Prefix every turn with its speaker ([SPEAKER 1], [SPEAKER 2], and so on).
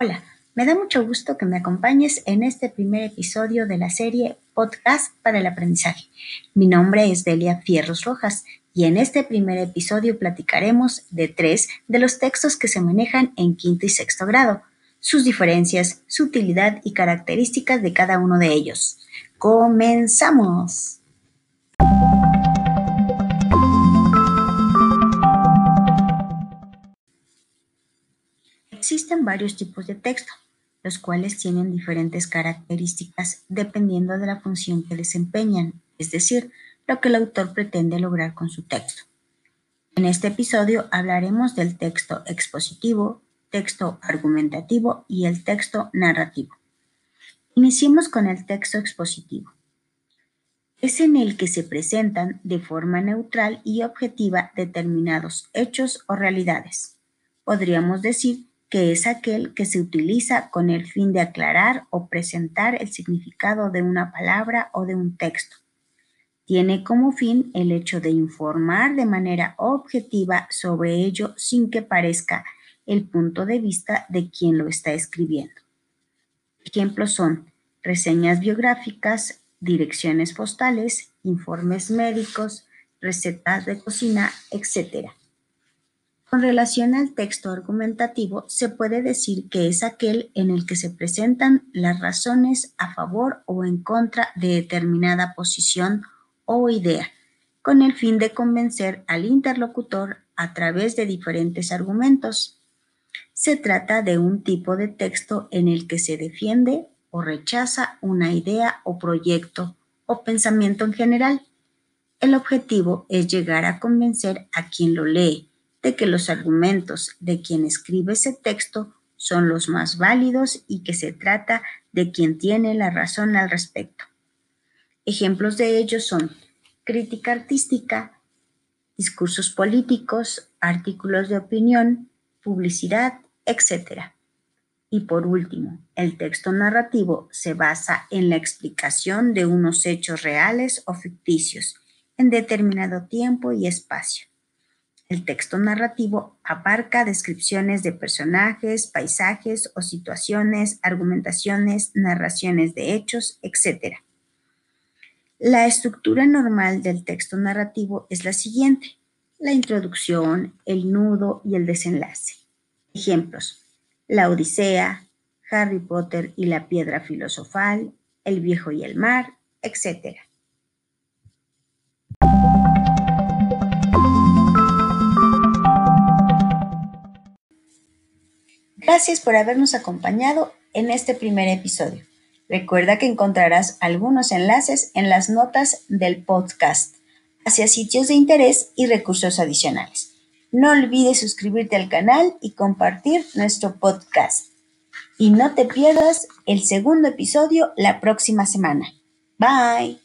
[SPEAKER 1] Hola, me da mucho gusto que me acompañes en este primer episodio de la serie Podcast para el Aprendizaje. Mi nombre es Delia Fierros Rojas y en este primer episodio platicaremos de tres de los textos que se manejan en quinto y sexto grado, sus diferencias, su utilidad y características de cada uno de ellos. ¡Comenzamos! Existen varios tipos de texto, los cuales tienen diferentes características dependiendo de la función que desempeñan, es decir, lo que el autor pretende lograr con su texto. En este episodio hablaremos del texto expositivo, texto argumentativo y el texto narrativo. Iniciemos con el texto expositivo. Es en el que se presentan de forma neutral y objetiva determinados hechos o realidades. Podríamos decir que es aquel que se utiliza con el fin de aclarar o presentar el significado de una palabra o de un texto. Tiene como fin el hecho de informar de manera objetiva sobre ello sin que parezca el punto de vista de quien lo está escribiendo. Ejemplos son reseñas biográficas, direcciones postales, informes médicos, recetas de cocina, etc. Con relación al texto argumentativo, se puede decir que es aquel en el que se presentan las razones a favor o en contra de determinada posición o idea, con el fin de convencer al interlocutor a través de diferentes argumentos. Se trata de un tipo de texto en el que se defiende o rechaza una idea o proyecto o pensamiento en general. El objetivo es llegar a convencer a quien lo lee de que los argumentos de quien escribe ese texto son los más válidos y que se trata de quien tiene la razón al respecto. Ejemplos de ello son crítica artística, discursos políticos, artículos de opinión, publicidad, etc. Y por último, el texto narrativo se basa en la explicación de unos hechos reales o ficticios en determinado tiempo y espacio. El texto narrativo abarca descripciones de personajes, paisajes o situaciones, argumentaciones, narraciones de hechos, etc. La estructura normal del texto narrativo es la siguiente. La introducción, el nudo y el desenlace. Ejemplos. La Odisea, Harry Potter y la piedra filosofal, El viejo y el mar, etc. Gracias por habernos acompañado en este primer episodio. Recuerda que encontrarás algunos enlaces en las notas del podcast hacia sitios de interés y recursos adicionales. No olvides suscribirte al canal y compartir nuestro podcast. Y no te pierdas el segundo episodio la próxima semana. Bye.